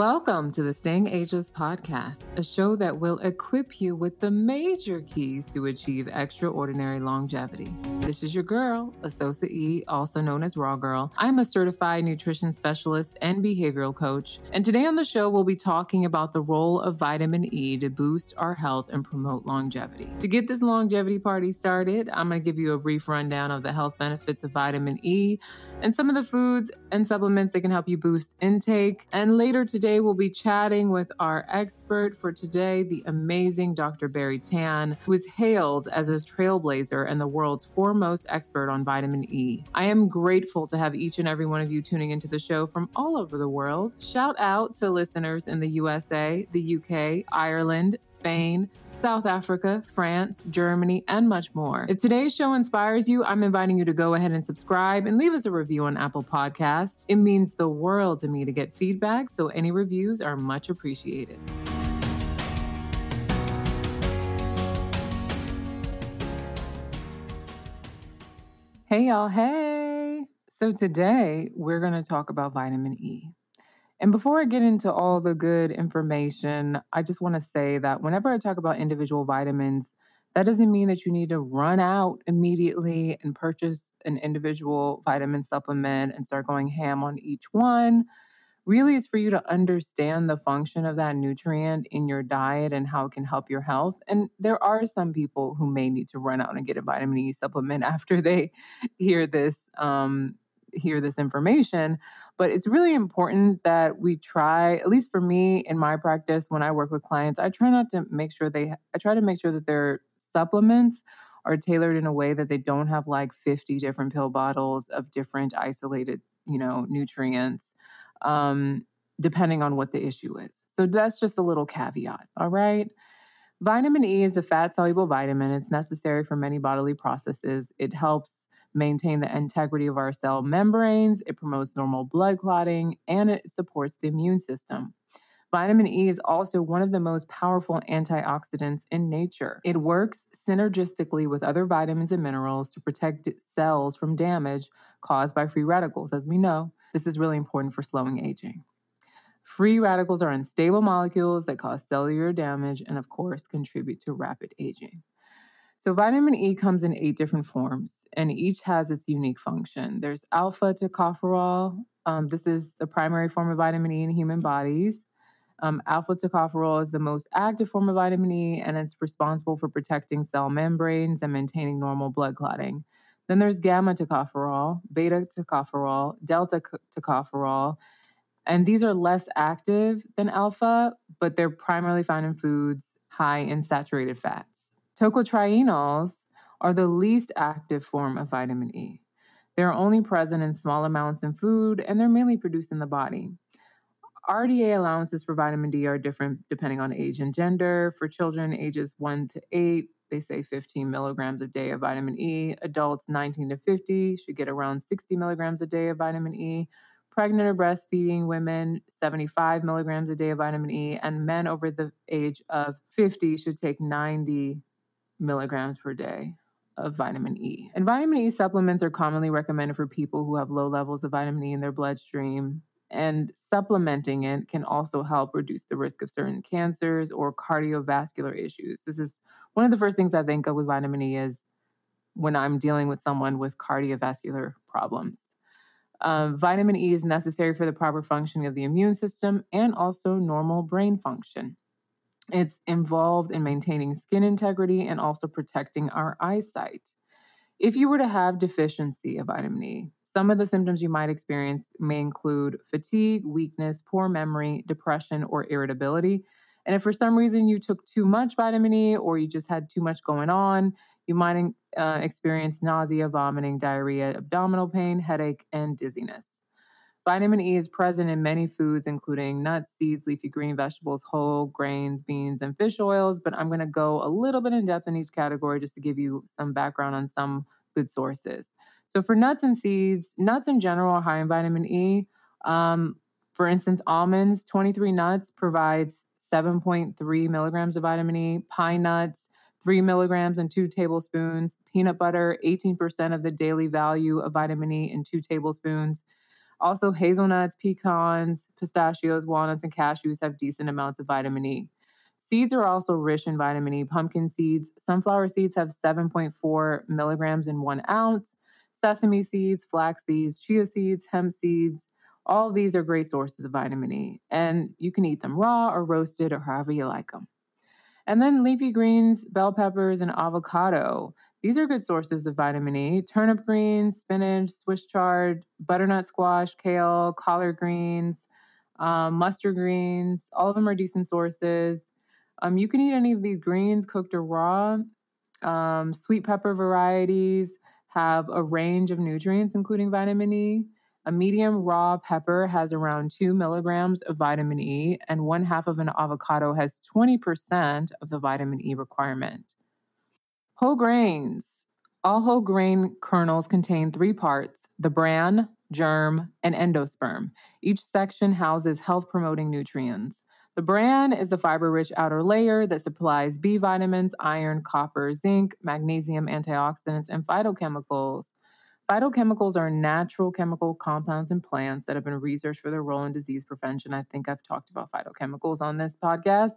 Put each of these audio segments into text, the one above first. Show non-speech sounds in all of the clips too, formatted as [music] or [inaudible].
Welcome to the Staying Ageless podcast, a show that will equip you with the major keys to achieve extraordinary longevity. This is your girl, Asosa E, also known as Raw Girl. I'm a certified nutrition specialist and behavioral coach, and today on the show we'll be talking about the role of vitamin E to boost our health and promote longevity. To get this longevity party started, I'm going to give you a brief rundown of the health benefits of vitamin E and some of the foods and supplements that can help you boost intake. And later today, we'll be chatting with our expert for today, the amazing Dr. Barry Tan, who is hailed as a trailblazer and the world's foremost expert on vitamin E. I am grateful to have each and every one of you tuning into the show from all over the world. Shout out to listeners in the USA, the UK, Ireland, Spain, South Africa, France, Germany, and much more. If today's show inspires you, I'm inviting you to go ahead and subscribe and leave us a review on Apple Podcasts. It means the world to me to get feedback, so any reviews are much appreciated. Hey, y'all. Hey. So, today we're going to talk about vitamin E. And before I get into all the good information, I just want to say that whenever I talk about individual vitamins, that doesn't mean that you need to run out immediately and purchase an individual vitamin supplement and start going ham on each one. Really, is for you to understand the function of that nutrient in your diet and how it can help your health. And there are some people who may need to run out and get a vitamin E supplement [laughs] after they hear this um, hear this information. But it's really important that we try, at least for me in my practice, when I work with clients, I try not to make sure they, I try to make sure that their supplements are tailored in a way that they don't have like 50 different pill bottles of different isolated, you know, nutrients, um, depending on what the issue is. So that's just a little caveat. All right. Vitamin E is a fat soluble vitamin. It's necessary for many bodily processes. It helps maintain the integrity of our cell membranes, it promotes normal blood clotting, and it supports the immune system. Vitamin E is also one of the most powerful antioxidants in nature. It works synergistically with other vitamins and minerals to protect cells from damage caused by free radicals. As we know, this is really important for slowing aging. Free radicals are unstable molecules that cause cellular damage and, of course, contribute to rapid aging. So, vitamin E comes in eight different forms, and each has its unique function. There's alpha tocopherol. Um, this is the primary form of vitamin E in human bodies. Um, alpha tocopherol is the most active form of vitamin E, and it's responsible for protecting cell membranes and maintaining normal blood clotting. Then there's gamma tocopherol, beta tocopherol, delta tocopherol, and these are less active than alpha, but they're primarily found in foods high in saturated fats. Tocotrienols are the least active form of vitamin E. They're only present in small amounts in food and they're mainly produced in the body. RDA allowances for vitamin D are different depending on age and gender. For children ages 1 to 8, they say 15 milligrams a day of vitamin E. Adults 19 to 50 should get around 60 milligrams a day of vitamin E. Pregnant or breastfeeding women, 75 milligrams a day of vitamin E. And men over the age of 50 should take 90 milligrams per day of vitamin E. And vitamin E supplements are commonly recommended for people who have low levels of vitamin E in their bloodstream. And supplementing it can also help reduce the risk of certain cancers or cardiovascular issues. This is one of the first things I think of with vitamin E is when I'm dealing with someone with cardiovascular problems. Um, vitamin E is necessary for the proper functioning of the immune system and also normal brain function. It's involved in maintaining skin integrity and also protecting our eyesight. If you were to have deficiency of vitamin E, some of the symptoms you might experience may include fatigue, weakness, poor memory, depression, or irritability. And if for some reason you took too much vitamin E or you just had too much going on, you might uh, experience nausea, vomiting, diarrhea, abdominal pain, headache, and dizziness. Vitamin E is present in many foods, including nuts, seeds, leafy green vegetables, whole grains, beans, and fish oils. But I'm going to go a little bit in depth in each category just to give you some background on some good sources. So, for nuts and seeds, nuts in general are high in vitamin E. Um, for instance, almonds, 23 nuts provides 7.3 milligrams of vitamin E. Pine nuts, 3 milligrams and 2 tablespoons. Peanut butter, 18% of the daily value of vitamin E in 2 tablespoons. Also, hazelnuts, pecans, pistachios, walnuts, and cashews have decent amounts of vitamin E. Seeds are also rich in vitamin E. Pumpkin seeds, sunflower seeds have 7.4 milligrams in one ounce. Sesame seeds, flax seeds, chia seeds, hemp seeds, all these are great sources of vitamin E. And you can eat them raw or roasted or however you like them. And then leafy greens, bell peppers, and avocado. These are good sources of vitamin E. Turnip greens, spinach, Swiss chard, butternut squash, kale, collard greens, um, mustard greens. All of them are decent sources. Um, you can eat any of these greens, cooked or raw. Um, sweet pepper varieties have a range of nutrients, including vitamin E. A medium raw pepper has around two milligrams of vitamin E, and one half of an avocado has 20% of the vitamin E requirement. Whole grains. All whole grain kernels contain three parts the bran, germ, and endosperm. Each section houses health promoting nutrients. The bran is the fiber rich outer layer that supplies B vitamins, iron, copper, zinc, magnesium, antioxidants, and phytochemicals. Phytochemicals are natural chemical compounds in plants that have been researched for their role in disease prevention. I think I've talked about phytochemicals on this podcast.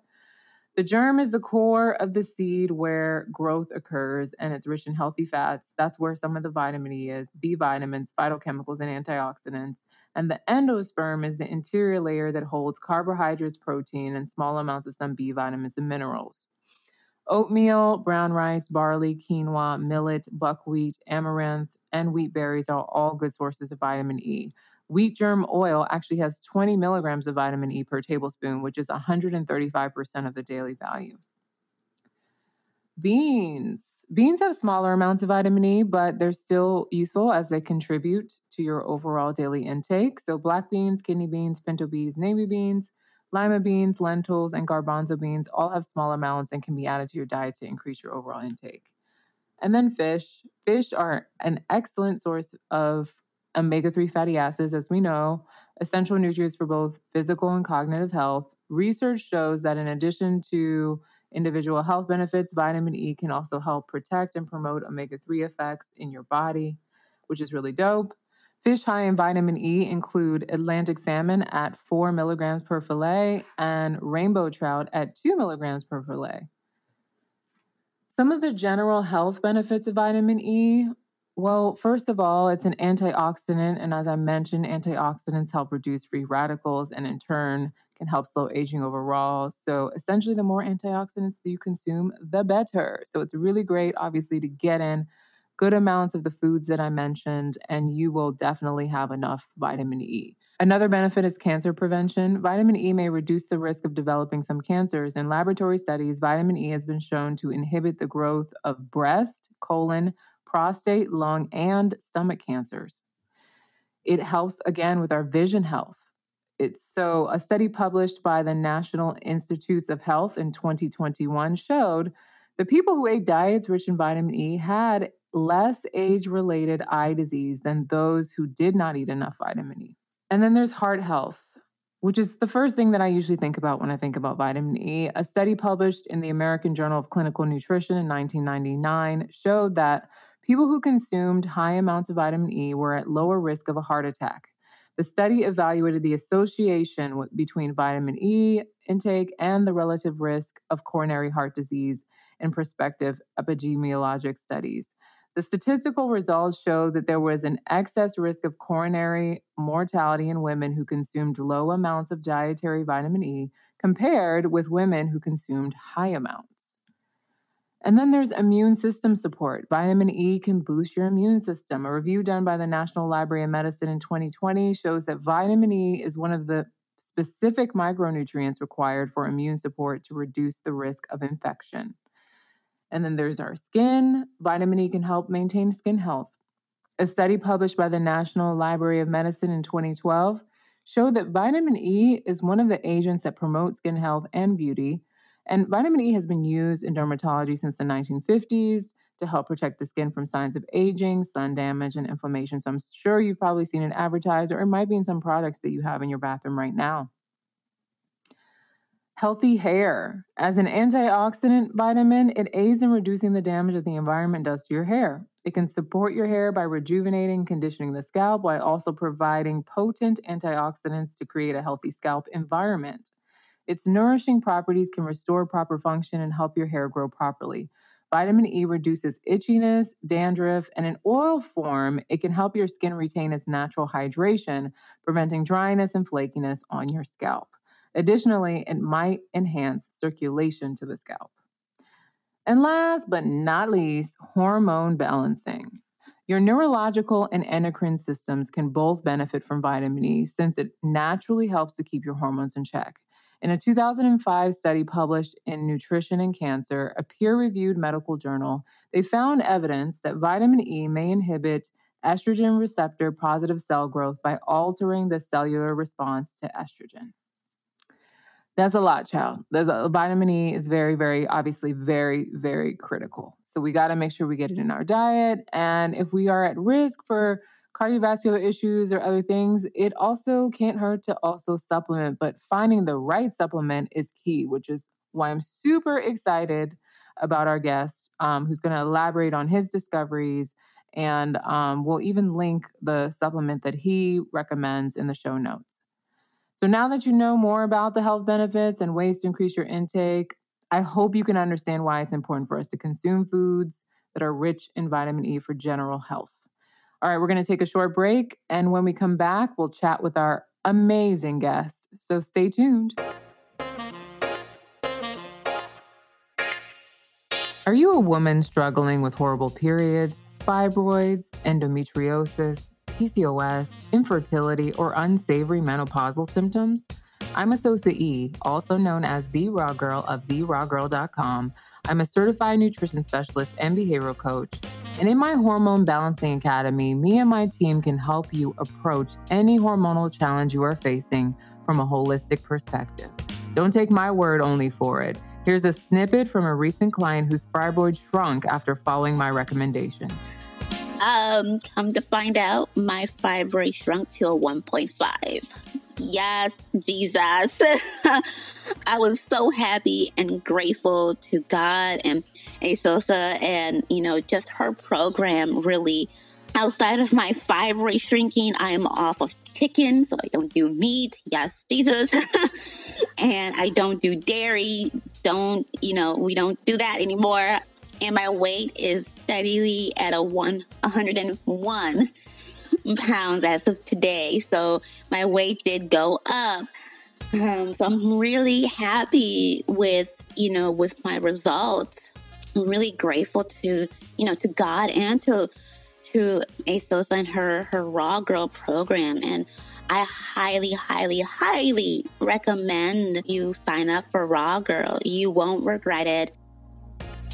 The germ is the core of the seed where growth occurs and it's rich in healthy fats. That's where some of the vitamin E is, B vitamins, phytochemicals, and antioxidants. And the endosperm is the interior layer that holds carbohydrates, protein, and small amounts of some B vitamins and minerals. Oatmeal, brown rice, barley, quinoa, millet, buckwheat, amaranth, and wheat berries are all good sources of vitamin E. Wheat germ oil actually has 20 milligrams of vitamin E per tablespoon, which is 135% of the daily value. Beans. Beans have smaller amounts of vitamin E, but they're still useful as they contribute to your overall daily intake. So, black beans, kidney beans, pinto beans, navy beans, lima beans, lentils, and garbanzo beans all have small amounts and can be added to your diet to increase your overall intake. And then fish. Fish are an excellent source of omega 3 fatty acids, as we know, essential nutrients for both physical and cognitive health. Research shows that in addition to individual health benefits, vitamin E can also help protect and promote omega 3 effects in your body, which is really dope. Fish high in vitamin E include Atlantic salmon at 4 milligrams per fillet and rainbow trout at 2 milligrams per fillet. Some of the general health benefits of vitamin E well, first of all, it's an antioxidant. And as I mentioned, antioxidants help reduce free radicals and in turn can help slow aging overall. So essentially, the more antioxidants that you consume, the better. So it's really great, obviously, to get in good amounts of the foods that I mentioned, and you will definitely have enough vitamin E. Another benefit is cancer prevention. Vitamin E may reduce the risk of developing some cancers. In laboratory studies, vitamin E has been shown to inhibit the growth of breast, colon, prostate, lung, and stomach cancers. It helps again with our vision health. It's so a study published by the National Institutes of Health in 2021 showed the people who ate diets rich in vitamin E had less age related eye disease than those who did not eat enough vitamin E. And then there's heart health, which is the first thing that I usually think about when I think about vitamin E. A study published in the American Journal of Clinical Nutrition in 1999 showed that People who consumed high amounts of vitamin E were at lower risk of a heart attack. The study evaluated the association between vitamin E intake and the relative risk of coronary heart disease in prospective epidemiologic studies. The statistical results showed that there was an excess risk of coronary mortality in women who consumed low amounts of dietary vitamin E compared with women who consumed high amounts. And then there's immune system support. Vitamin E can boost your immune system. A review done by the National Library of Medicine in 2020 shows that vitamin E is one of the specific micronutrients required for immune support to reduce the risk of infection. And then there's our skin. Vitamin E can help maintain skin health. A study published by the National Library of Medicine in 2012 showed that vitamin E is one of the agents that promote skin health and beauty and vitamin E has been used in dermatology since the 1950s to help protect the skin from signs of aging, sun damage, and inflammation. So I'm sure you've probably seen it advertised, or it might be in some products that you have in your bathroom right now. Healthy hair. As an antioxidant vitamin, it aids in reducing the damage that the environment does to your hair. It can support your hair by rejuvenating, conditioning the scalp while also providing potent antioxidants to create a healthy scalp environment. Its nourishing properties can restore proper function and help your hair grow properly. Vitamin E reduces itchiness, dandruff, and in oil form, it can help your skin retain its natural hydration, preventing dryness and flakiness on your scalp. Additionally, it might enhance circulation to the scalp. And last but not least, hormone balancing. Your neurological and endocrine systems can both benefit from vitamin E since it naturally helps to keep your hormones in check. In a 2005 study published in Nutrition and Cancer, a peer reviewed medical journal, they found evidence that vitamin E may inhibit estrogen receptor positive cell growth by altering the cellular response to estrogen. That's a lot, child. There's a vitamin E is very, very obviously very, very critical. So we got to make sure we get it in our diet. And if we are at risk for cardiovascular issues or other things, it also can't hurt to also supplement. But finding the right supplement is key, which is why I'm super excited about our guest, um, who's going to elaborate on his discoveries. And um, we'll even link the supplement that he recommends in the show notes. So now that you know more about the health benefits and ways to increase your intake, I hope you can understand why it's important for us to consume foods that are rich in vitamin E for general health. All right, we're going to take a short break. And when we come back, we'll chat with our amazing guest. So stay tuned. Are you a woman struggling with horrible periods, fibroids, endometriosis? PCOS, infertility, or unsavory menopausal symptoms? I'm Asosa E, also known as the Raw Girl of TheRawGirl.com. I'm a certified nutrition specialist and behavioral coach. And in my Hormone Balancing Academy, me and my team can help you approach any hormonal challenge you are facing from a holistic perspective. Don't take my word only for it. Here's a snippet from a recent client whose fibroid shrunk after following my recommendations. Um, come to find out, my fibroid shrunk to a 1.5. Yes, Jesus. [laughs] I was so happy and grateful to God and Asosa and, you know, just her program really. Outside of my fibroid shrinking, I am off of chicken, so I don't do meat. Yes, Jesus. [laughs] and I don't do dairy. Don't, you know, we don't do that anymore and my weight is steadily at a one 101 pounds as of today. So my weight did go up. Um, so I'm really happy with you know with my results. I'm really grateful to you know to God and to to ASOS and her her Raw Girl program and. I highly, highly, highly recommend you sign up for Raw Girl. You won't regret it.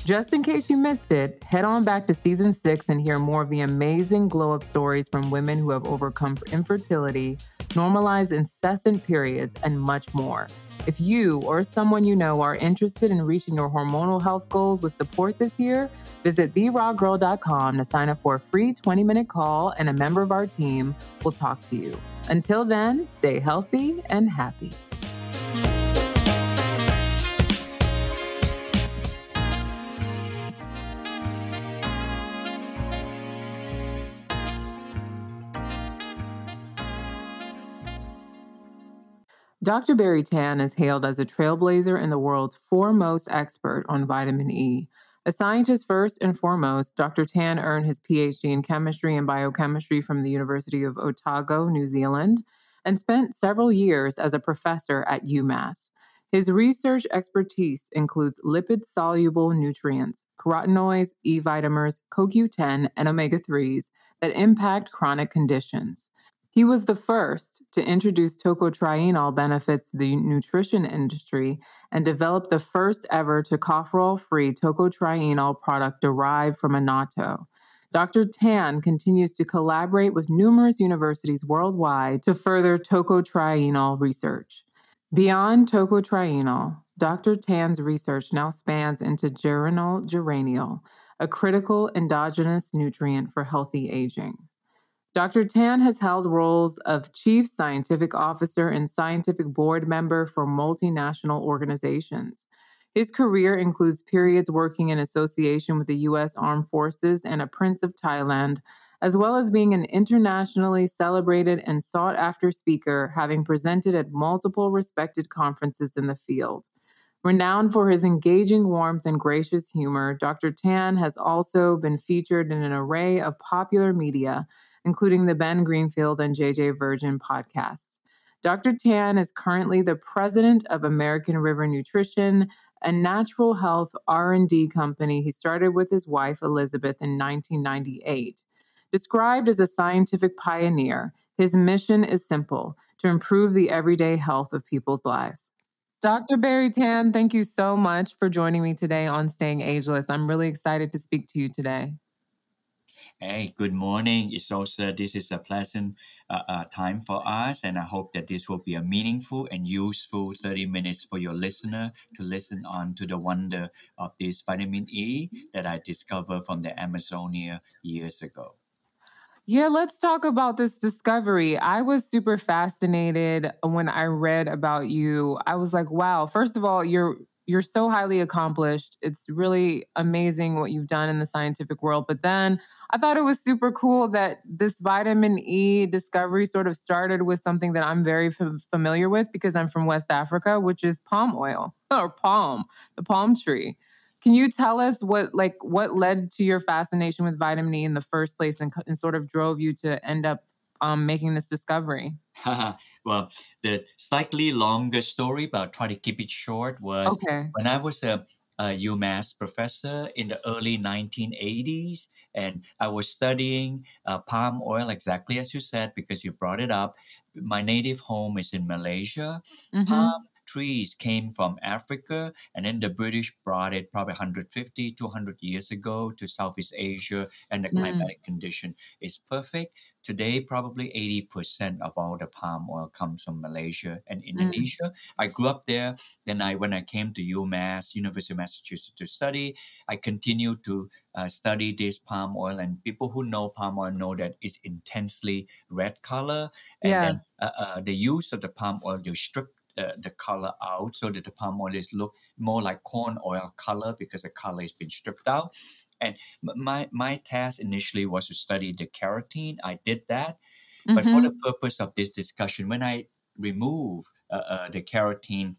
Just in case you missed it, head on back to season six and hear more of the amazing glow up stories from women who have overcome infertility, normalized incessant periods, and much more. If you or someone you know are interested in reaching your hormonal health goals with support this year, visit therawgirl.com to sign up for a free 20 minute call, and a member of our team will talk to you. Until then, stay healthy and happy. Dr. Barry Tan is hailed as a trailblazer and the world's foremost expert on vitamin E. A scientist first and foremost, Dr. Tan earned his PhD in chemistry and biochemistry from the University of Otago, New Zealand, and spent several years as a professor at UMass. His research expertise includes lipid soluble nutrients, carotenoids, E vitamins, CoQ10, and omega 3s that impact chronic conditions. He was the first to introduce tocotrienol benefits to the nutrition industry and developed the first ever tocopherol free tocotrienol product derived from annatto. Dr. Tan continues to collaborate with numerous universities worldwide to further tocotrienol research. Beyond tocotrienol, Dr. Tan's research now spans into geranyl geraniol, a critical endogenous nutrient for healthy aging. Dr. Tan has held roles of Chief Scientific Officer and Scientific Board Member for multinational organizations. His career includes periods working in association with the U.S. Armed Forces and a Prince of Thailand, as well as being an internationally celebrated and sought after speaker, having presented at multiple respected conferences in the field. Renowned for his engaging warmth and gracious humor, Dr. Tan has also been featured in an array of popular media, including the Ben Greenfield and JJ Virgin podcasts. Dr. Tan is currently the president of American River Nutrition, a natural health R&D company he started with his wife Elizabeth in 1998. Described as a scientific pioneer, his mission is simple: to improve the everyday health of people's lives. Dr. Barry Tan, thank you so much for joining me today on Staying Ageless. I'm really excited to speak to you today. Hey, good morning. It's also this is a pleasant uh, uh, time for us, and I hope that this will be a meaningful and useful 30 minutes for your listener to listen on to the wonder of this vitamin E that I discovered from the Amazonia years ago. Yeah, let's talk about this discovery. I was super fascinated when I read about you. I was like, wow, first of all, you're you're so highly accomplished. It's really amazing what you've done in the scientific world. But then I thought it was super cool that this vitamin E discovery sort of started with something that I'm very f- familiar with because I'm from West Africa, which is palm oil [laughs] or palm, the palm tree. Can you tell us what like what led to your fascination with vitamin E in the first place and, and sort of drove you to end up um, making this discovery? [laughs] well, the slightly longer story, but I'll try to keep it short, was okay. when I was a, a UMass professor in the early 1980s, and I was studying uh, palm oil, exactly as you said, because you brought it up. My native home is in Malaysia. Mm-hmm. Palm trees came from Africa, and then the British brought it probably 150, 200 years ago to Southeast Asia, and the mm. climatic condition is perfect. Today, probably 80% of all the palm oil comes from Malaysia and mm. Indonesia. Mm. I grew up there. Then I, when I came to UMass, University of Massachusetts to study, I continued to uh, study this palm oil. And people who know palm oil know that it's intensely red color. And yes. then uh, uh, the use of the palm oil, you strip the, the color out so that the palm oil is look more like corn oil color because the color has been stripped out. And my my task initially was to study the carotene. I did that, mm-hmm. but for the mm-hmm. purpose of this discussion, when I remove uh, uh, the carotene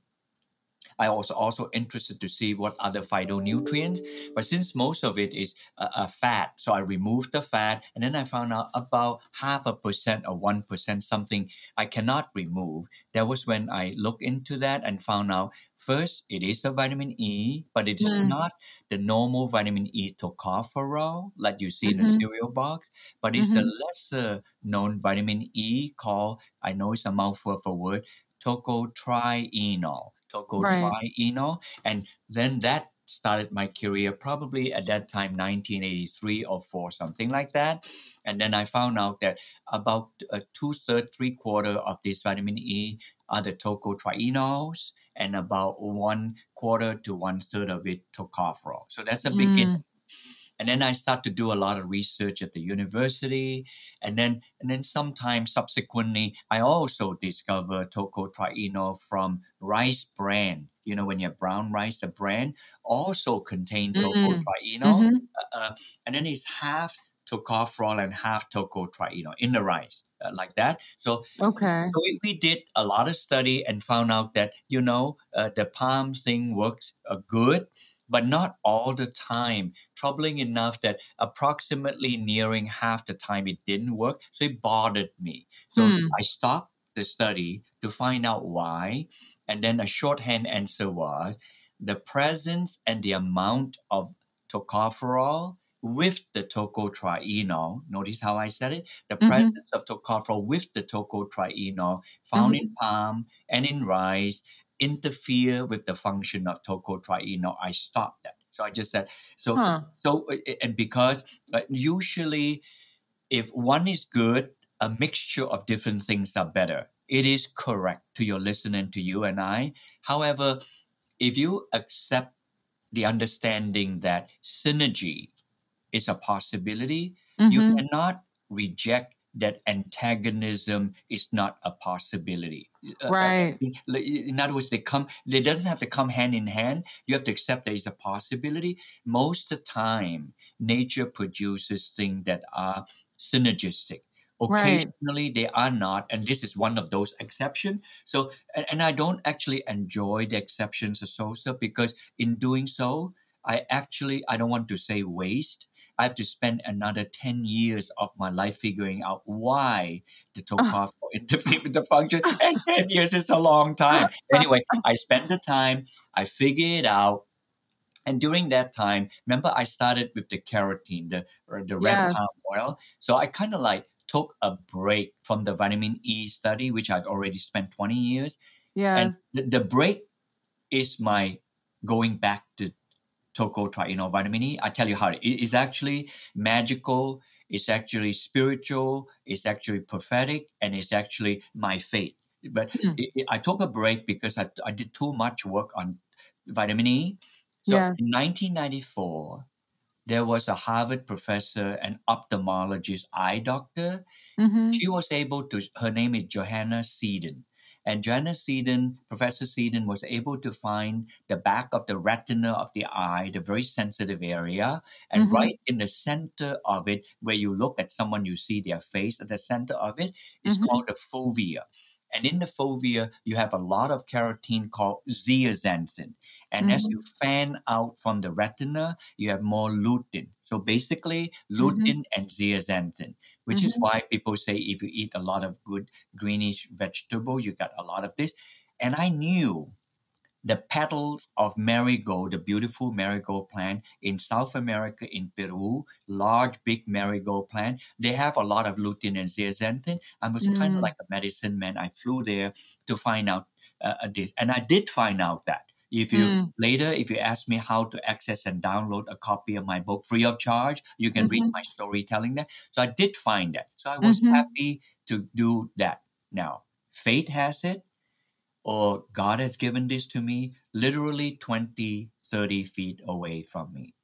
I was also interested to see what other phytonutrients, but since most of it is a, uh, fat, so I removed the fat, and then I found out about half a percent or one percent something I cannot remove. That was when I looked into that and found out First, it is a vitamin E, but it is mm. not the normal vitamin E tocopherol like you see mm-hmm. in the mm-hmm. cereal box, but it's mm-hmm. the lesser known vitamin E called, I know it's a mouthful of a word, tocotrienol tocotrienol. Right. And then that started my career probably at that time 1983 or 4 something like that and then i found out that about uh, two-thirds three-quarter of this vitamin e are the tocotrienols and about one quarter to one third of it tocopherol so that's a beginning mm. And then i start to do a lot of research at the university. And then and then sometime subsequently i also discover tocotrienol from rice bran. You know when you have brown rice the bran also contains mm-hmm. tocotrienol mm-hmm. uh, uh, and then it's half tocopherol and half tocotrienol in the rice uh, like that. So okay. so we, we, did a lot of study and found out that you know uh, the palm thing works uh, good but not all the time. Troubling enough that approximately nearing half the time it didn't work. So it bothered me. So hmm. I stopped the study to find out why. And then a shorthand answer was the presence and the amount of tocopherol with the tocotrienol. Notice how I said it? The mm-hmm. presence of tocopherol with the tocotrienol found mm-hmm. in palm and in rice interfere with the function of tocotrienol, I stopped that. So I just said so. Huh. So and because uh, usually, if one is good, a mixture of different things are better. It is correct to your listener to you and I. However, if you accept the understanding that synergy is a possibility, mm-hmm. you cannot reject that antagonism is not a possibility. Uh, uh, Right. in other words, they come. It doesn't have to come hand in hand. You have to accept there is a possibility. Most of the time, nature produces things that are synergistic. Right. Occasionally, they are not, and this is one of those exceptions. So, and, and I don't actually enjoy the exceptions associated because in doing so, I actually I don't want to say waste. I have to spend another 10 years of my life figuring out why the [laughs] uh. Tokov [laughs] interfere with the function. [laughs] And 10 years is a long time. Anyway, I spent the time, I figure it out. And during that time, remember I started with the carotene, the, uh, the red Yes. palm oil. So I kind of like took a break from the vitamin E study, which I've already spent 20 years. Yeah. And the, the break is my going back to tocotrienol vitamin E. I tell you how it is actually magical. It's actually spiritual. It's actually prophetic, and it's actually my faith. But Hmm. it, it- I took a break because I, I did too much work on vitamin E. So Yes. in 1994, there was a Harvard professor and ophthalmologist eye doctor Mm-hmm. she was able to her name is johanna seddon and johanna seddon professor seddon was able to find the back of the retina of the eye the very sensitive area and Mhm. right in the center of it where you look at someone you see their face at the center of it is Mhm. called the fovea and in the fovea you have a lot of carotene called zeaxanthin and as Mhm. you fan out from the retina you have more lutein so basically lutein and zeaxanthin which is Mhm. why people say if you eat a lot of good greenish vegetables, you got a lot of this. And I knew the petals of marigold, the beautiful marigold plant in South America, in Peru, large, big marigold plant, they have a lot of lutein and zeaxanthin. I was kind of Mm. like a medicine man. I flew there to find out uh, uh, this, and I did find out that. If you Mm. later, if you ask me how to access and download a copy of my book free of charge, you can read Mhm. my storytelling there. So I did find that. So I was Mhm. happy to do that. Now, fate has it, or God has given this to me literally 20, 30 feet away from me.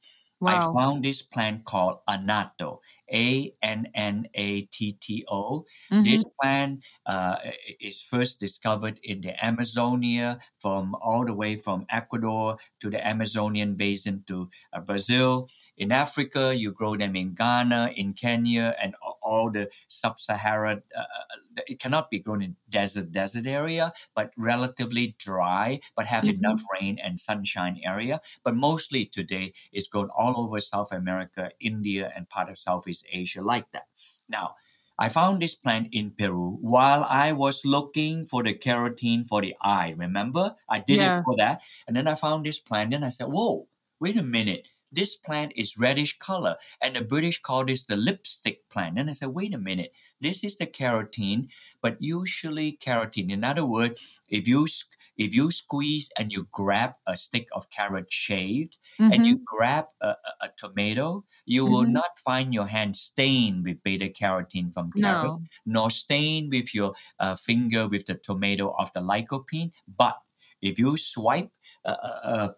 I found this plant called Annatto, A N N A T T O. This plant uh, is first discovered in the Amazonia, from all the way from Ecuador to the Amazonian basin to uh, Brazil. In Africa, you grow them in Ghana, in Kenya, and all the sub-Saharan. Uh, uh, it cannot be grown in desert desert area, but relatively dry, but have Mhm. enough rain and sunshine area. But mostly today, it's grown all over South America, India, and part of Southeast Asia like that. Now, I found this plant in Peru while I was looking for the carotene for the eye. Remember? I did it for that. And then I found this plant. and I said, whoa, wait a minute. This plant is reddish color. And the British call this the lipstick plant. And I said, wait a minute. This is the carotene, but usually carotene. In other words, if you if you squeeze and you grab a stick of carrot shaved and Mhm. you grab a, a, a tomato, you will Mhm. not find your hand stained with beta carotene from carrot, No. nor stained with your uh, finger with the tomato of the lycopene. But if you swipe uh, uh,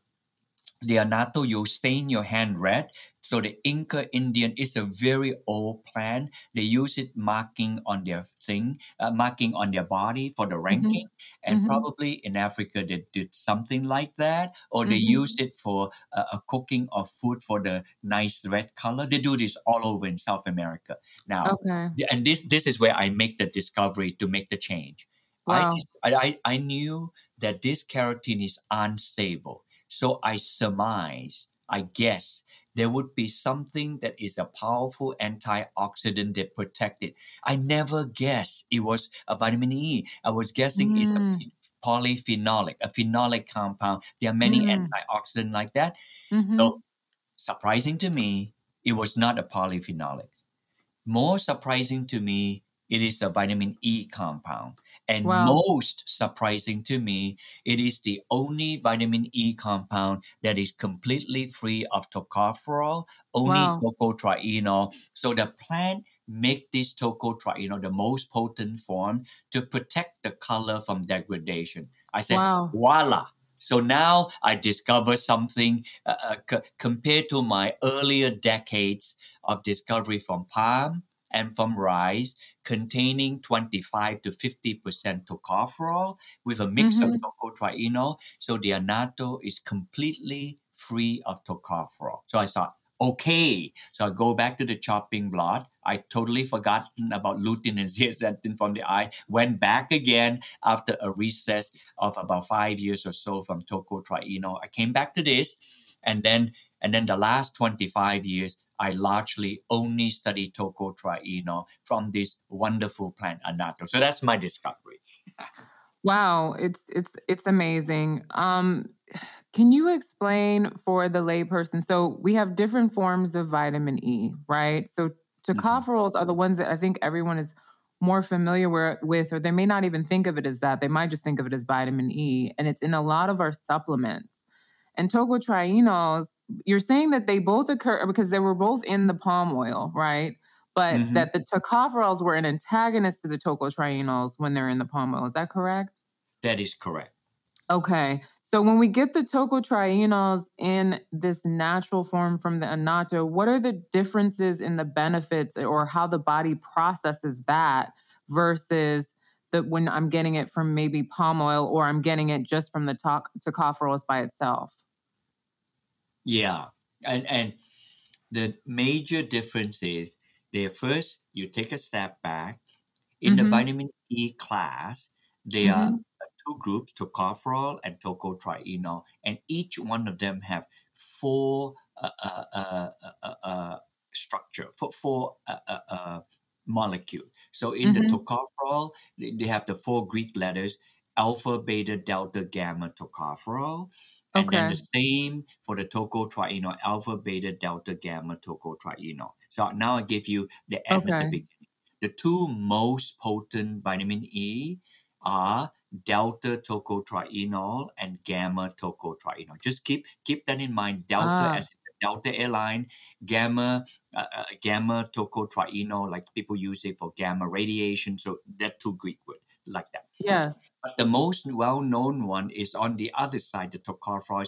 the annatto, you stain your hand red. So the Inca Indian is a very old plant. They use it marking on their thing, uh, marking on their body for the ranking. And Mhm. probably in Africa they did something like that, or they Mhm. use it for uh, a cooking of food for the nice red color. They do this all over in South America now. Okay. And this this is where I make the discovery to make the change. I, Wow. I I I knew that this carotene is unstable, so I surmise, I guess there would be something that is a powerful antioxidant that protect it. I never guessed it was a vitamin E. I was guessing it's a Mm. polyphenolic, a phenolic compound. There are many Mm. antioxidants like that. Mhm. So surprising to me, it was not a polyphenolic. More surprising to me, it is a vitamin E compound. And Wow. most surprising to me, it is the only vitamin E compound that is completely free of tocopherol, only Wow. tocotrienol. So the plant make this tocotrienol the most potent form to protect the color from degradation. I said, Wow. voila. So now I discover something uh, uh, c- compared to my earlier decades of discovery from palm, and from rice containing 25 to 50% tocopherol with a mix Mhm. of tocotrienol. So the annatto is completely free of tocopherol. So I thought, okay. So I go back to the chopping block. I totally forgotten about lutein and [laughs] zeaxanthin from the eye. Went back again after a recess of about five years or so from tocotrienol. I came back to this, and then and then the last 25 years, I largely only study tocotrienol from this wonderful plant annatto. So that's my discovery. Wow, it's it's it's amazing. Um, can you explain for the layperson? So we have different forms of vitamin E, right? So tocopherols are the ones that I think everyone is more familiar wi- with, or they may not even think of it as that. They might just think of it as vitamin E, and it's in a lot of our supplements. And tocotrienols, you're saying that they both occur because they were both in the palm oil, right? But Mhm. that the tocopherols were an antagonist to the tocotrienols when they're in the palm oil. Is that correct? That is correct. Okay. So when we get the tocotrienols in this natural form from the annatto, what are the differences in the benefits or how the body processes that versus the when I'm getting it from maybe palm oil or I'm getting it just from the toc- tocopherols by itself? Yeah, and and the major difference is there. First, you take a step back. In the Mhm. vitamin E class, there are Mhm. two groups: tocopherol and tocotrienol, and each one of them have four uh, uh, uh, uh, uh, structure, four, four uh, uh, uh, molecule. So in the Mhm. tocopherol, they, they have the four Greek letters: alpha, beta, delta, gamma, tocopherol. And then Okay. the same for the tocotrienol, alpha, beta, delta, gamma, tocotrienol. So now I give you the end at the beginning. The two most potent vitamin E are delta tocotrienol and gamma tocotrienol. Just keep keep that in mind. Delta Ah, as in the Delta airline, gamma uh, uh, gamma tocotrienol, like people use it for gamma radiation. So that two Greek word like that. yes. But the most well-known one is on the other side, the tocopherol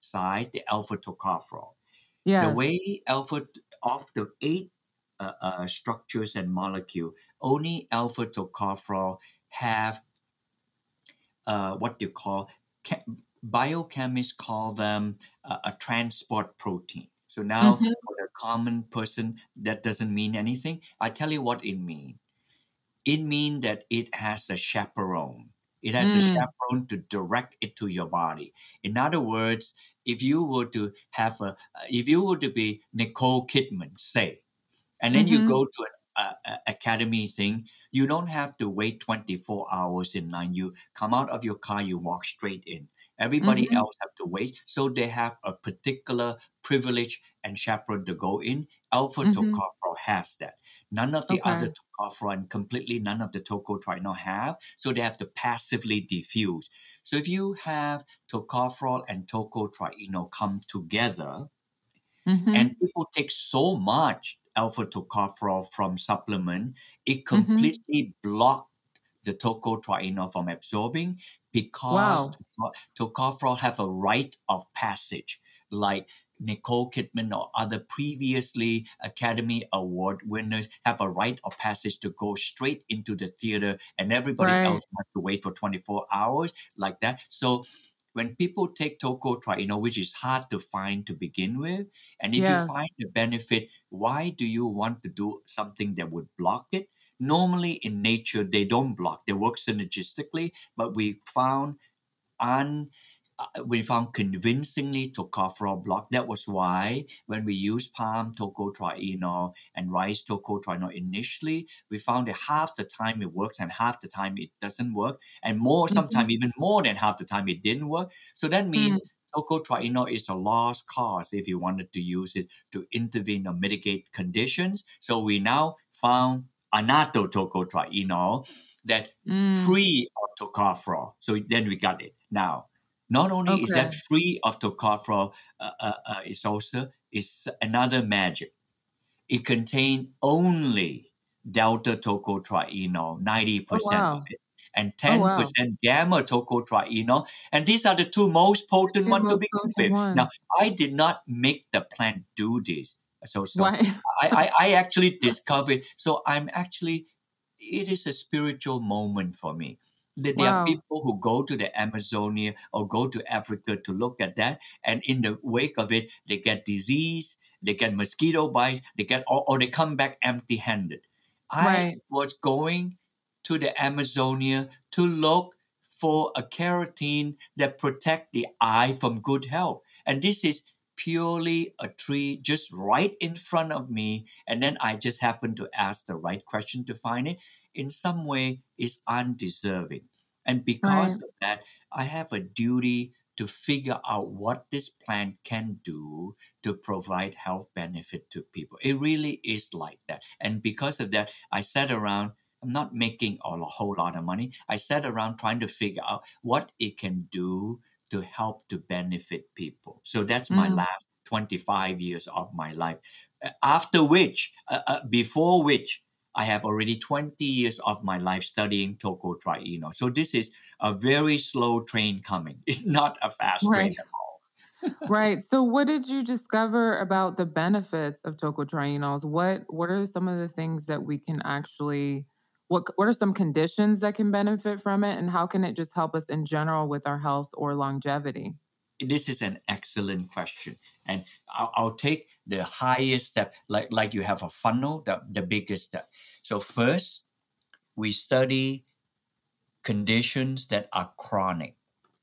side, the alpha tocopherol. The way alpha of the eight uh, uh, structures and molecule, only alpha tocopherol have uh, what you call ca- biochemists call them uh, a transport protein. So now Mhm. for the common person, that doesn't mean anything. I tell you what it means. It means that it has a chaperone. It has a Mm. chaperone to direct it to your body. In other words, if you were to have a, if you were to be Nicole Kidman, say, and then you Mhm. go to an a, a academy thing, you don't have to wait 24 hours in line. You come out of your car, you walk straight in. Everybody Mhm. else have to wait, so they have a particular privilege and chaperone to go in. Alpha Mhm. tocopherol has that. None of the other Okay. tocopherol completely none of the tocotrienol have, so they have to passively diffuse. So if you have tocopherol and tocotrienol come together, Mhm. and people take so much alpha tocopherol from supplement, it Mhm. completely blocked the tocotrienol from absorbing because Wow. toco- tocopherol have a rite of passage, like Nicole Kidman or other previously Academy Award winners have a rite of passage to go straight into the theater, and everybody Right. else has to wait for 24 hours, like that. So when people take tocotrienol, which is hard to find to begin with, and if you find the benefit, why do you want to do something that would block it? Normally in nature, they don't block, they work synergistically, but we found un uh, we found convincingly tocopherol block. That was why when we used palm tocotrienol and rice tocotrienol initially, we found that half the time it works and half the time it doesn't work, and more Mhm. sometimes even more than half the time it didn't work. So that means Mm. means tocotrienol is a lost cause if you wanted to use it to intervene or mitigate conditions. So we now found annatto tocotrienol that Mm. free of tocopherol. So then we got it. Now, not only is that free of tocopherol, uh, uh, uh, it's also it's another magic. It contains only delta tocotrienol, ninety percent of wow. it, and Oh ten wow. percent gamma tocotrienol, and these are the two most potent ones to begin potent with. Now. I did not make the plant do this. So, so [laughs] I, I, I actually discovered. So I'm actually, it is a spiritual moment for me. There there are people who go to the Amazonia or go to Africa to look at that, and in the wake of it, they get disease, they get mosquito bites, they get, or, or they come back empty-handed. I was going to the Amazonia to look for a carotene that protect the eye from good health, and this is purely a tree just right in front of me, and then I just happened to ask the right question to find it. In some way, is undeserving, and because Right. of that, I have a duty to figure out what this plant can do to provide health benefit to people. It really is like that. And because of that, I sat around, I'm not making a whole lot of money. I sat around trying to figure out what it can do to help to benefit people. So that's my Mm. last 25 years of my life. After which, uh, uh, before which, I have already 20 years of my life studying tocotrienol. So this is a very slow train coming. [laughs] It's not a fast train at all. [laughs] Right. So what did you discover about the benefits of tocotrienols? What what are some of the things that we can actually what what are some conditions that can benefit from it and how can it just help us in general with our health or longevity? This is an excellent question. And I'll, I'll take the highest step, like, like you have a funnel, the, the biggest step. So first, we study conditions that are chronic.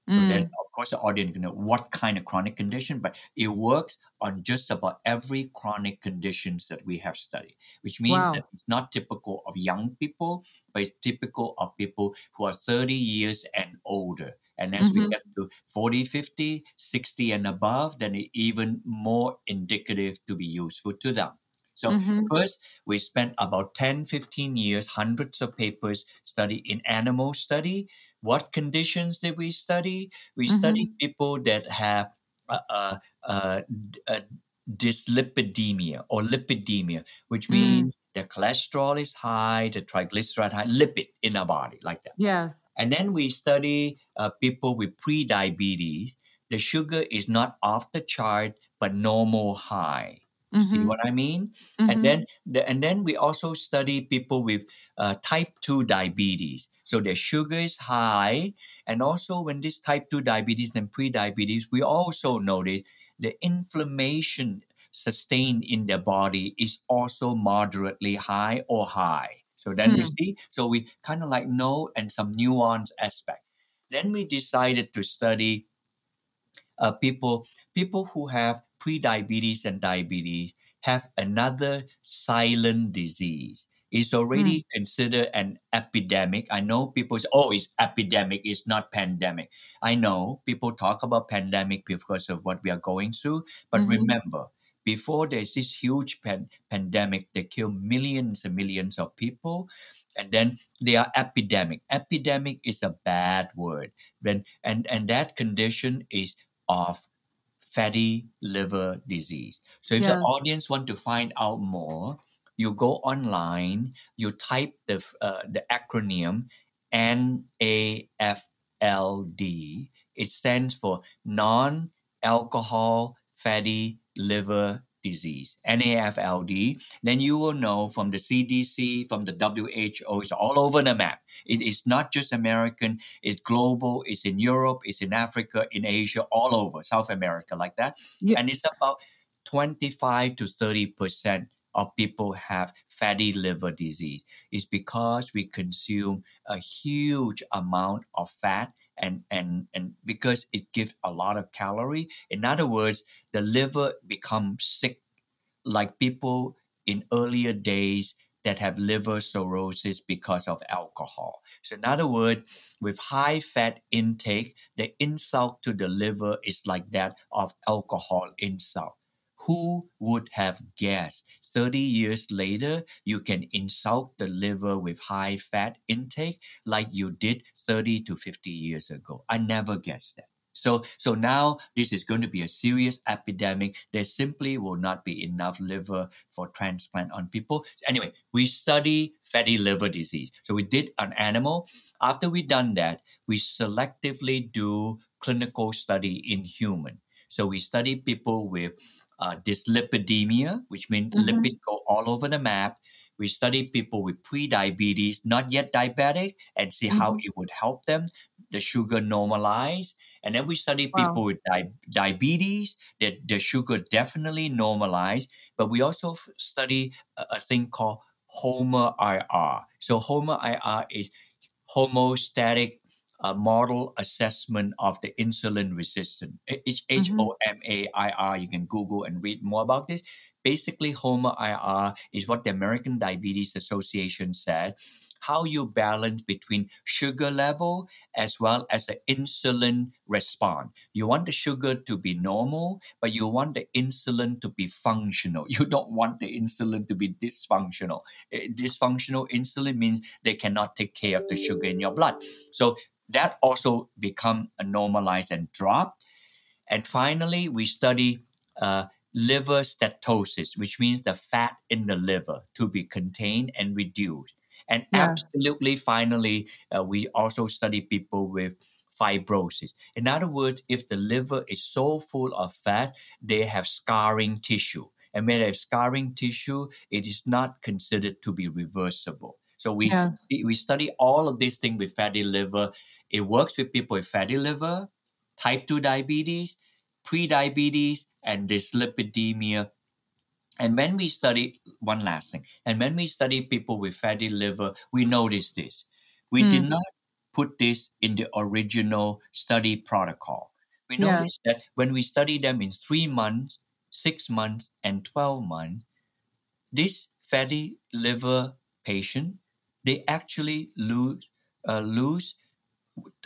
So then, Mm, of course, the audience can know what kind of chronic condition, but it works on just about every chronic conditions that we have studied, which means that it's not typical of young people, but it's typical of people who are 30 years and older. And as we Mhm. get to 40, 50, 60 and above, then it's even more indicative to be useful to them. So Mhm. first, we spent about 10, 15 years, hundreds of papers study in animal study. What conditions did we study? We studied Mhm. people that have uh, uh, uh, uh, dyslipidemia or lipidemia, which Mm. means the cholesterol is high, the triglyceride high, lipid in our body, like that. Yes. And then we study uh, people with pre-diabetes. The sugar is not off the chart, but normal high. See Mhm. what I mean? And Mhm. then, the, and then we also study people with uh, type two diabetes. So their sugar is high, and also when this type two diabetes and pre-diabetes, we also notice the inflammation sustained in their body is also moderately high or high. So then you Mm. see, so we kind of like know and some nuance aspect. Then we decided to study uh, people people who have pre-diabetes and diabetes have another silent disease. It's Mm. already considered an epidemic. I know people say, "Oh, it's epidemic. It's not pandemic." I know people talk about pandemic because of what we are going through, but Mhm. remember, before there's this huge pan- pandemic that killed millions and millions of people, and then they are epidemic. Epidemic is a bad word. When and and that condition is of fatty liver disease. So if the audience want to find out more, you go online, you type the uh, the acronym NAFLD. It stands for non-alcohol fatty liver disease. NAFLD. Then you will know from the CDC, from the WHO, it's all over the map. It is not just American, it's global, it's in Europe, it's in Africa, in Asia, all over, South America, like that. Yeah. And it's about 25 to 30% of people have fatty liver disease. It's because we consume a huge amount of fat and, and, and because it gives a lot of calorie. In other words, the liver becomes sick like people in earlier days that have liver cirrhosis because of alcohol. So, in other words, with high fat intake, the insult to the liver is like that of alcohol insult. Who would have guessed 30 years later you can insult the liver with high fat intake like you did 30 to 50 years ago? I never guessed that. So, so now this is going to be a serious epidemic. There simply will not be enough liver for transplant on people. Anyway, we study fatty liver disease. So we did an animal. After we done that, we selectively do clinical study in human. So we study people with uh, dyslipidemia, which means Mhm. lipids go all over the map. We study people with pre-diabetes, not yet diabetic, and see how Mhm. it would help them. The sugar normalize, and then we study Wow. people with di- diabetes. That the sugar definitely normalize, but we also f- study a, a thing called HOMA IR. So HOMA IR is homeostatic uh, model assessment of the insulin resistance. H Mhm. O M A I R. You can Google and read more about this. Basically, HOMA IR is what the American Diabetes Association said. How you balance between sugar level as well as the insulin response. You want the sugar to be normal, but you want the insulin to be functional. [laughs] You don't want the insulin to be dysfunctional. Eh, Dysfunctional insulin means they cannot take care of the sugar in your blood. So that also become a normalized and drop. And finally, we study uh, liver steatosis, which means the fat in the liver to be contained and reduced. And Yeah. absolutely, finally, uh, we also study people with fibrosis. In other words, if the liver is so full of fat, they have scarring tissue. And when they have scarring tissue, it is not considered to be reversible. So we Yeah. we study all of these things with fatty liver. It works with people with fatty liver, type 2 diabetes, pre-diabetes, and dyslipidemia. And when we study, one last thing, and when we study people with fatty liver, we notice this. We did Mm. not put this in the original study protocol. We Yeah. that when we study them in three months, six months, and 12 months, this fatty liver patient, they actually lose, uh, lose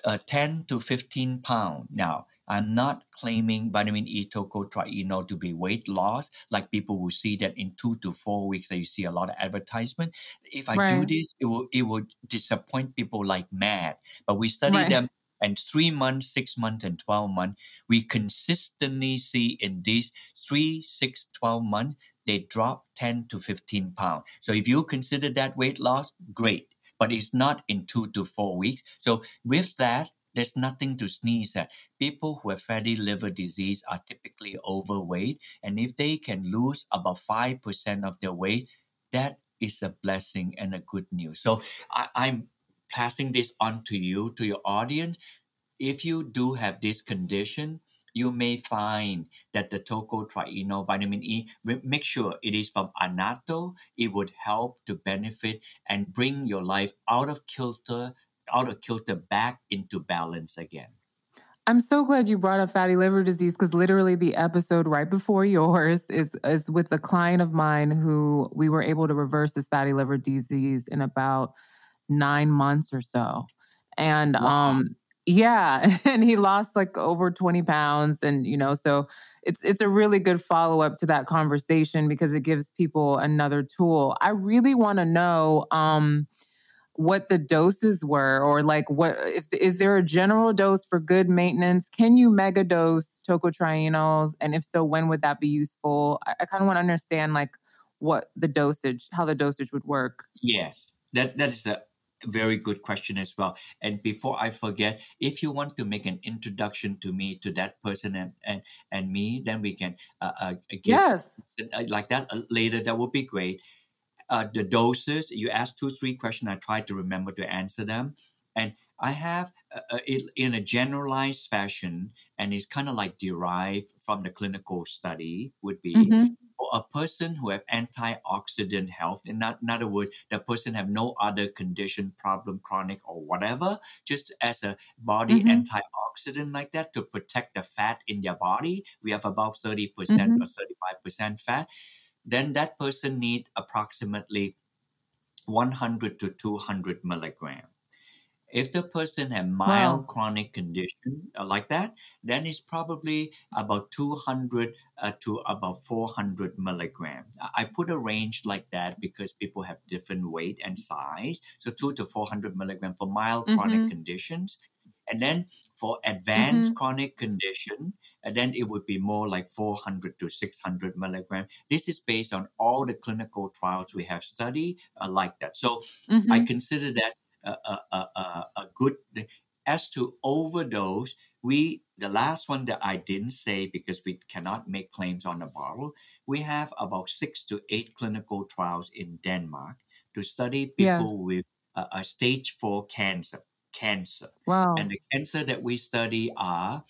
uh, 10 to 15 pounds. Now, I'm not claiming vitamin E tocotrienol to be weight loss, like people will see that in two to four weeks that you see a lot of advertisement. If I do this, it will it would disappoint people like mad. But we study Right. them and three months, six months, and 12 months, we consistently see in these three, six, 12 months, they drop 10 to 15 pounds. So if you consider that weight loss, great. But it's not in two to four weeks. So with that, there's nothing to sneeze at. People who have fatty liver disease are typically overweight. And if they can lose about 5% of their weight, that is a blessing and a good news. So I, I'm passing this on to you, to your audience. If you do have this condition, you may find that the tocotrienol vitamin E, make sure it is from Annatto. It would help to benefit and bring your life out of kilter, out of kilter back into balance again. I'm so glad you brought up fatty liver disease because literally the episode right before [laughs] yours is is with a client of mine who we were able to reverse this fatty liver disease in about nine months or so. And Wow. um yeah, [laughs] and he lost like over 20 pounds. And you know, so it's it's a really good follow-up to that conversation because it gives people another tool. I really want to know um what the doses were or like what if is there a general dose for good maintenance can you mega dose tocotrienols and if so when would that be useful i, I kind of want to understand like what the dosage how the dosage would work Yes, that that is a very good question as well. And before I forget, if you want to make an introduction to me to that person and and, and me, then we can uh, uh, give yes uh, like that uh, later. That would be great. Uh, the doses you asked two three questions. I try to remember to answer them, and I have uh, uh, it in a generalized fashion, and it's kind of like derived from the clinical study. Would be hmm for a person who have antioxidant health in, not, in other words the person have no other condition problem chronic or whatever just as a body hmm antioxidant like that to protect the fat in their body we have about 30% hmm or 35% fat then that person need approximately 100 to 200 milligram if the person have mild wow chronic condition uh, like that, then it's probably about 200 uh, to about 400 milligrams. I I put a range like that because people have different weight and size. So 2 to 400 milligrams for mild chronic hmm conditions. And then for advanced chronic condition, and then it would be more like 400 to 600 milligrams. This is based on all the clinical trials we have studied uh, like that. So I hmm consider that a, a, a, a a good. As to overdose, we the last one that I didn't say because we cannot make claims on the bottle. We have about six to eight clinical trials in Denmark to study people Yeah. with a, a stage four cancer. Cancer Wow. and the cancer that we study are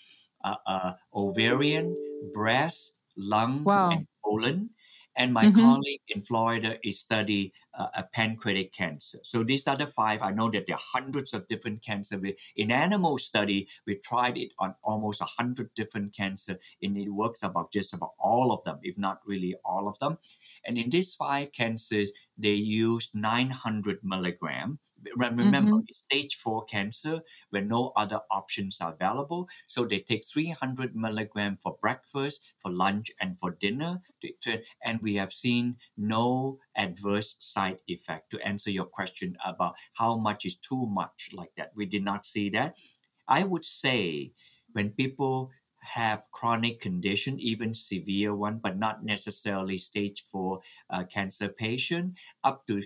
uh, uh, ovarian, breast, lung, Wow. and colon. And my Mm-hmm. colleague in Florida is study uh, a pancreatic cancer. So these are the five. I know that there are hundreds of different cancer. We- In animal study, we tried it on almost a hundred different cancer, and it works about just about all of them, if not really all of them. And in these five cancers, they used 900 milligram. Re- Remember, Mm-hmm. stage four cancer where no other options are available. So they take 300 milligram for breakfast, for lunch, and for dinner. To, to- and we have seen no adverse side effect. To answer your question about how much is too much like that, we did not see that. I would say when people have chronic condition, even severe one, but not necessarily stage four uh, cancer patient, up to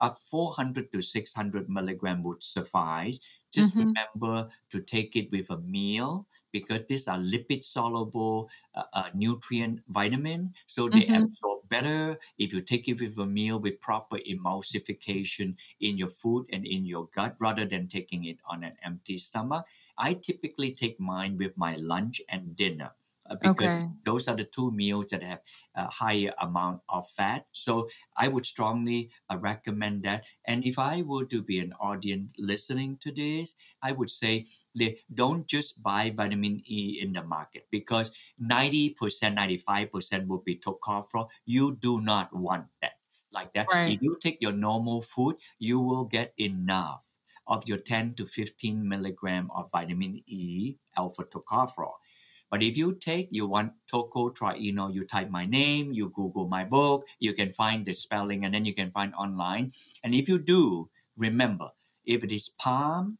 up 400 to 600 milligram would suffice. Just Mhm. remember to take it with a meal because these are lipid soluble uh, uh, nutrient vitamin, so they Mhm. absorb better if you take it with a meal with proper emulsification in your food and in your gut rather than taking it on an empty stomach. I typically take mine with my lunch and dinner uh, because Okay. those are the two meals that have a higher amount of fat. So I would strongly uh, recommend that. And if I were to be an audience listening to this, I would say don't just buy vitamin E in the market because 90%, 95% will be tocopherol. You do not want that like that. Right. If you take your normal food, you will get enough of your 10 to 15 milligram of vitamin E alpha tocopherol. But if you take, you want tocotrienol, you type my name, you Google my book, you can find the spelling and then you can find online. And if you do, remember, if it is palm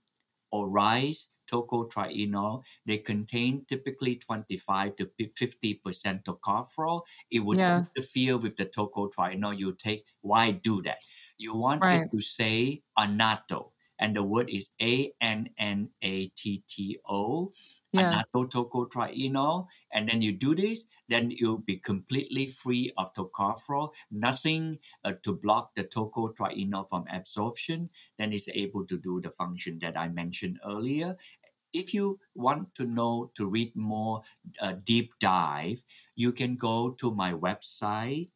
or rice, tocotrienol, they contain typically 25 to 50% tocopherol. It would Yes. interfere with the tocotrienol you take. Why do that? You want Right. it to say annatto, and the word is A N N A T T O Yeah. annatto tocotrienol, and then you do this, then you'll be completely free of tocopherol, nothing uh, to block the tocotrienol from absorption, then it's able to do the function that I mentioned earlier. If you want to know, to read more uh, deep dive, you can go to my website.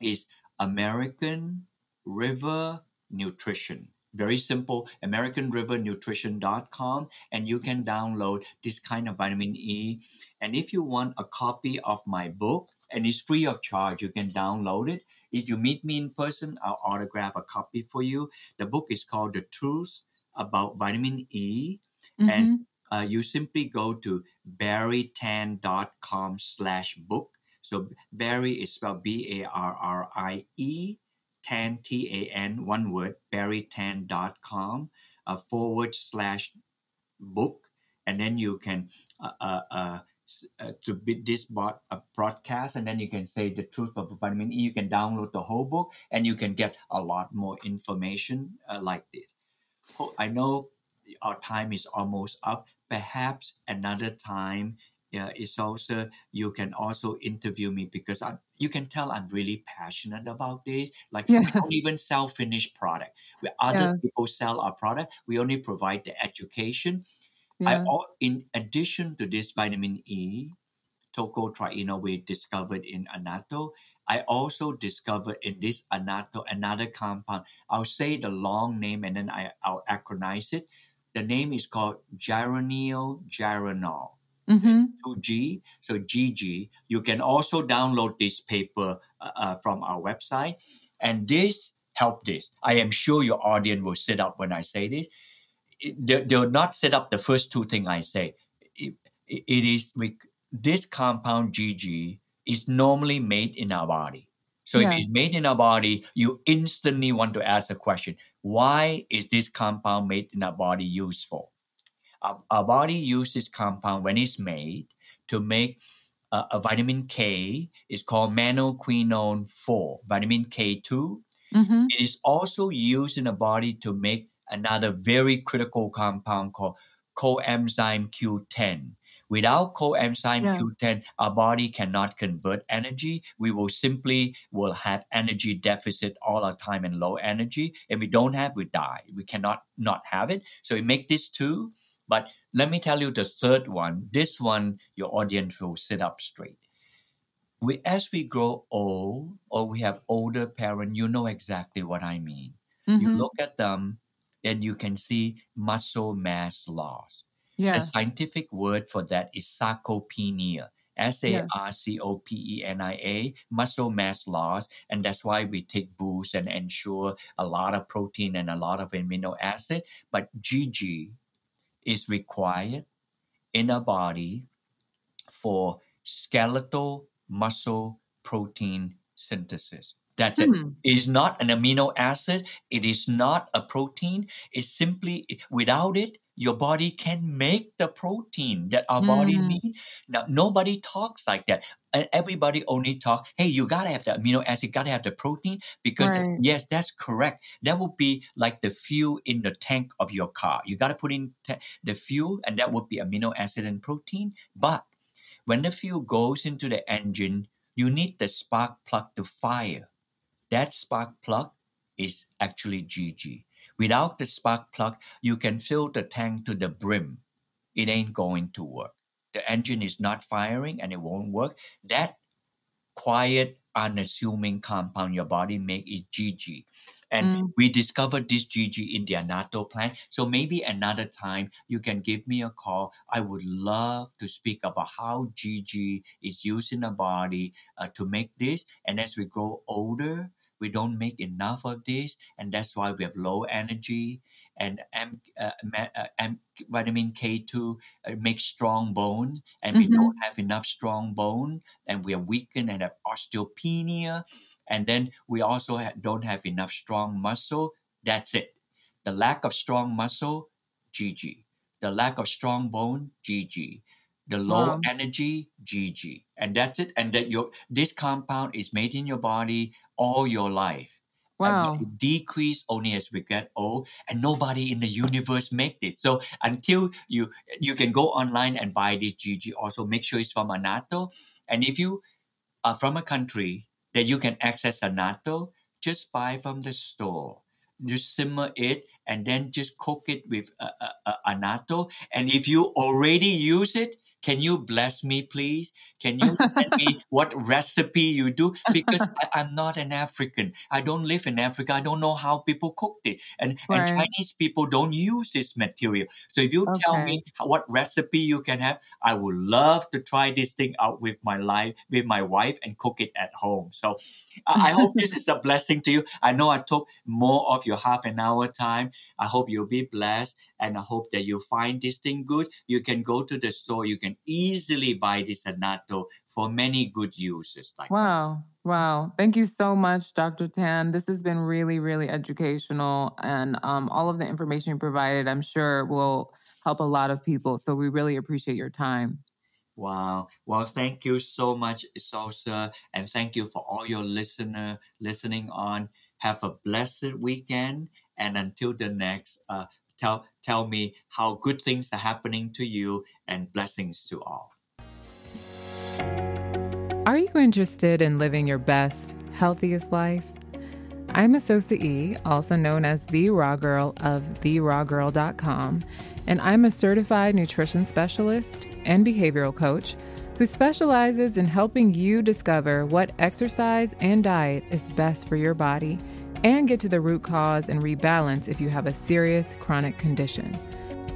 It's American River Nutrition. Very simple, AmericanRiverNutrition.com, and you can download this kind of vitamin E. And if you want a copy of my book, and it's free of charge, you can download it. If you meet me in person, I'll autograph a copy for you. The book is called The Truth About Vitamin E, Mhm. and uh, you simply go to barrietan.com slash book. So Barrie is spelled B-A-R-R-I-E, tan, T-A-N, one word, barrietan.com uh, forward slash book. And then you can, uh, uh, uh, uh, to be this bot, a broadcast, and then you can say the truth of vitamin E. You can download the whole book and you can get a lot more information uh, like this. I know our time is almost up. Perhaps another time yeah, it's also you can also interview me because I you can tell I'm really passionate about this. Like we don't even sell finished product. Where other Yeah. people sell our product, we only provide the education. I Yeah. al- in addition to this vitamin E, tocotrienol we discovered in annatto. I also discovered in this annatto another compound. I'll say the long name and then I, I'll acronize it. The name is called geranyl geraniol. Mhm. 2G, so GG. You can also download this paper uh, uh, from our website. And this help this. I am sure your audience will sit up when I say this. They, they'll not sit up the first two things I say. It, it it is we, this compound GG is normally made in our body. So Yeah. if it's made in our body, you instantly want to ask the question: Why is this compound made in our body useful? Our, body uses compound when it's made to make uh, a vitamin K. It's called menaquinone 4, vitamin K2. Mhm. It is also used in the body to make another very critical compound called coenzyme Q10. Without coenzyme Yeah. Q10, our body cannot convert energy. We will simply will have energy deficit all our time and low energy. If we don't have, we die. We cannot not have it. So we make this two. But let me tell you the third one. This one, your audience will sit up straight. We as we grow old or we have older parents, you know exactly what I mean. You Mhm. look at them and you can see muscle mass loss. Yeah. The scientific word for that is sarcopenia. S A. R C O P E N I A, muscle mass loss. And that's why we take boosts and ensure a lot of protein and a lot of amino acid. But GG is required in our body for skeletal muscle protein synthesis. That's it. Hmm. It is not an amino acid. It is not a protein. It's simply without it, your body can make the protein that our body Mm. needs. Now nobody talks like that. And everybody only talk, hey, you gotta have the amino acid, gotta have the protein, because Right. yes, that's correct. That would be like the fuel in the tank of your car. You gotta put in ta- the fuel, and that would be amino acid and protein. But when the fuel goes into the engine, you need the spark plug to fire. That spark plug is actually GG. Without the spark plug, you can fill the tank to the brim. It ain't going to work. The engine is not firing and it won't work. That quiet, unassuming compound your body make is GG. And Mm. we discovered this GG in the Annatto plant. So maybe another time you can give me a call. I would love to speak about how GG is used in the body uh, to make this. And as we grow older, we don't make enough of this, and that's why we have low energy. And M, uh, uh, M, vitamin K2 uh, makes strong bone, and we Mhm. don't have enough strong bone, and we are weakened and have osteopenia. And then we also ha- don't have enough strong muscle. That's it. The lack of strong muscle, GG. The lack of strong bone, GG. The low Wow. energy, GG. And that's it. And that your this compound is made in your body all your life. And Wow. it decrease only as we get old, and nobody in the universe make this. So until you you can go online and buy this GG. Also, make sure it's from Annatto. And if you are from a country that you can access Annatto, just buy from the store. Just simmer it and then just cook it with uh, uh, uh, Annatto. And if you already use it, can you bless me, please? Can you [laughs] send me what recipe you do? Because I, I'm not an African. I don't live in Africa. I don't know how people cooked it. And, and Chinese people don't use this material. So if you tell me what recipe you can have, I would love to try this thing out with my life, with my wife, and cook it at home. So I I hope this [laughs] is a blessing to you. I know I took more of your half an hour time. I hope you'll be blessed, and I hope that you find this thing good. You can go to the store. You can easily buy this annatto for many good uses. Like that. Wow. Wow. Thank you so much, Dr. Tan. This has been really, really educational. And um, all of the information you provided, I'm sure, will help a lot of people. So we really appreciate your time. Wow. Well, thank you so much, Salsa, and thank you for all your listener listening on. Have a blessed weekend, and until the next, uh, tell tell me how good things are happening to you, and blessings to all. Are you interested in living your best, healthiest life? I'm Asosa E, also known as the Raw Girl of therawgirl.com, and I'm a certified nutrition specialist and behavioral coach who specializes in helping you discover what exercise and diet is best for your body and get to the root cause and rebalance if you have a serious chronic condition.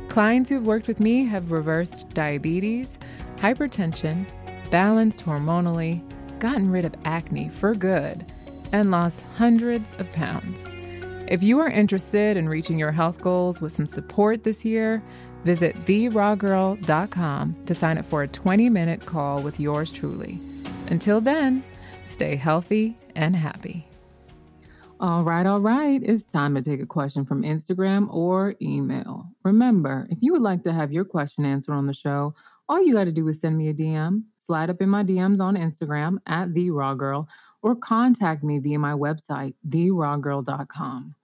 Clients who've worked with me have reversed diabetes, hypertension, balanced hormonally, gotten rid of acne for good, and lost hundreds of pounds. If you are interested in reaching your health goals with some support this year, visit therawgirl.com to sign up for a 20 minute call with yours truly. Until then, stay healthy and happy. All right, all right. It's time to take a question from Instagram or email. Remember, if you would like to have your question answered on the show, all you got to do is send me a DM, slide up in my DMs on Instagram at the raw girl, or contact me via my website, therawgirl.com.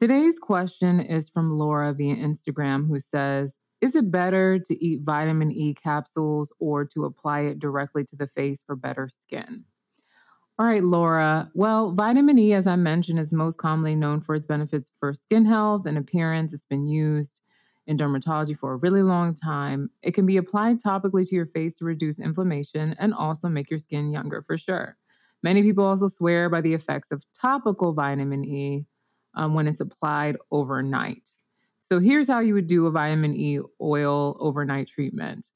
Today's question is from Laura via Instagram, who says, is it better to eat vitamin E capsules or to apply it directly to the face for better skin? All right, Laura. Well, vitamin E, as I mentioned, is most commonly known for its benefits for skin health and appearance. It's been used in dermatology for a really long time. It can be applied topically to your face to reduce inflammation and also make your skin younger for sure. Many people also swear by the effects of topical vitamin E um, when it's applied overnight. So here's how you would do a vitamin E oil overnight treatment.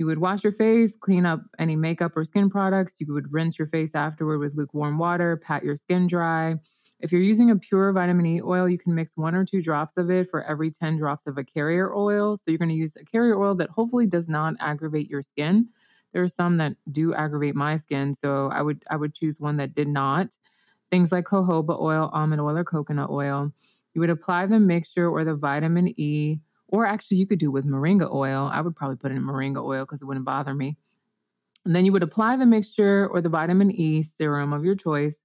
You would wash your face, clean up any makeup or skin products. You would rinse your face afterward with lukewarm water, pat your skin dry. If you're using a pure vitamin E oil, you can mix one or two drops of it for every 10 drops of a carrier oil. So you're going to use a carrier oil that hopefully does not aggravate your skin. There are some that do aggravate my skin, so I would I would choose one that did not. Things like jojoba oil, almond oil, or coconut oil. You would apply the mixture or the vitamin E, or actually you could do with moringa oil. I would probably put in moringa oil because it wouldn't bother me. And then you would apply the mixture or the vitamin E serum of your choice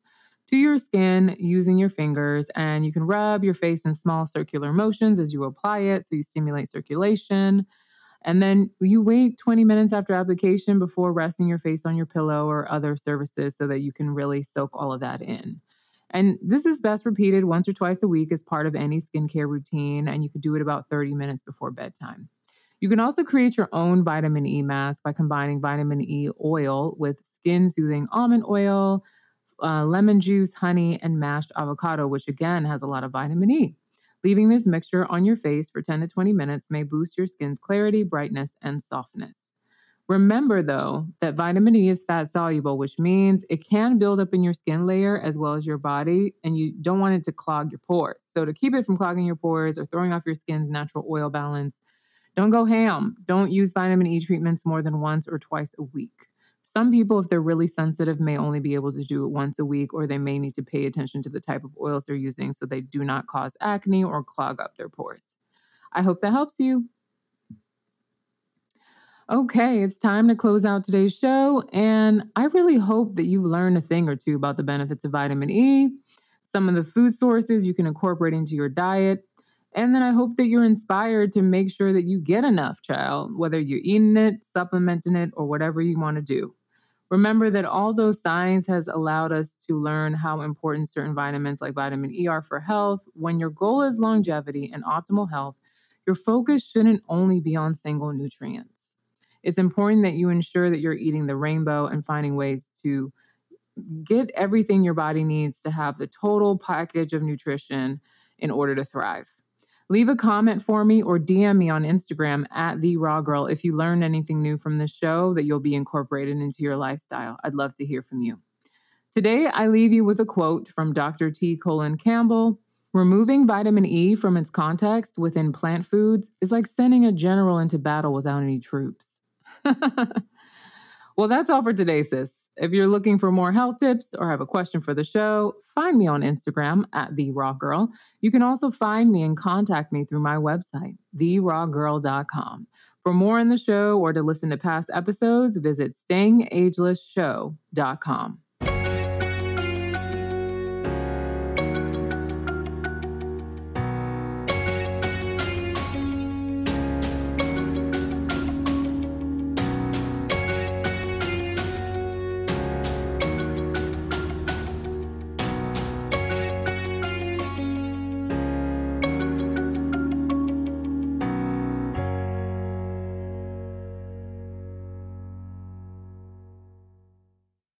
to your skin using your fingers. And you can rub your face in small circular motions as you apply it. So you stimulate circulation. And then you wait 20 minutes after application before resting your face on your pillow or other surfaces so that you can really soak all of that in. And this is best repeated once or twice a week as part of any skincare routine, and you could do it about 30 minutes before bedtime. You can also create your own vitamin E mask by combining vitamin E oil with skin soothing almond oil, uh, lemon juice, honey, and mashed avocado, which again has a lot of vitamin E. Leaving this mixture on your face for 10 to 20 minutes may boost your skin's clarity, brightness, and softness. Remember, though, that vitamin E is fat soluble, which means it can build up in your skin layer as well as your body, and you don't want it to clog your pores. So, to keep it from clogging your pores or throwing off your skin's natural oil balance, don't go ham. Don't use vitamin E treatments more than once or twice a week. Some people, if they're really sensitive, may only be able to do it once a week, or they may need to pay attention to the type of oils they're using so they do not cause acne or clog up their pores. I hope that helps you. Okay, it's time to close out today's show. And I really hope that you've learned a thing or two about the benefits of vitamin E, some of the food sources you can incorporate into your diet. And then I hope that you're inspired to make sure that you get enough, child, whether you're eating it, supplementing it, or whatever you want to do. Remember that although science has allowed us to learn how important certain vitamins like vitamin E are for health, when your goal is longevity and optimal health, your focus shouldn't only be on single nutrients. It's important that you ensure that you're eating the rainbow and finding ways to get everything your body needs to have the total package of nutrition in order to thrive. Leave a comment for me or DM me on Instagram at the raw girl if you learned anything new from this show that you'll be incorporated into your lifestyle. I'd love to hear from you. Today, I leave you with a quote from Dr. T. Colin Campbell. Removing vitamin E from its context within plant foods is like sending a general into battle without any troops. [laughs] well, that's all for today, sis. If you're looking for more health tips or have a question for the show, find me on Instagram at The Raw Girl. You can also find me and contact me through my website, TheRawGirl.com. For more on the show or to listen to past episodes, visit StayingAgelessShow.com.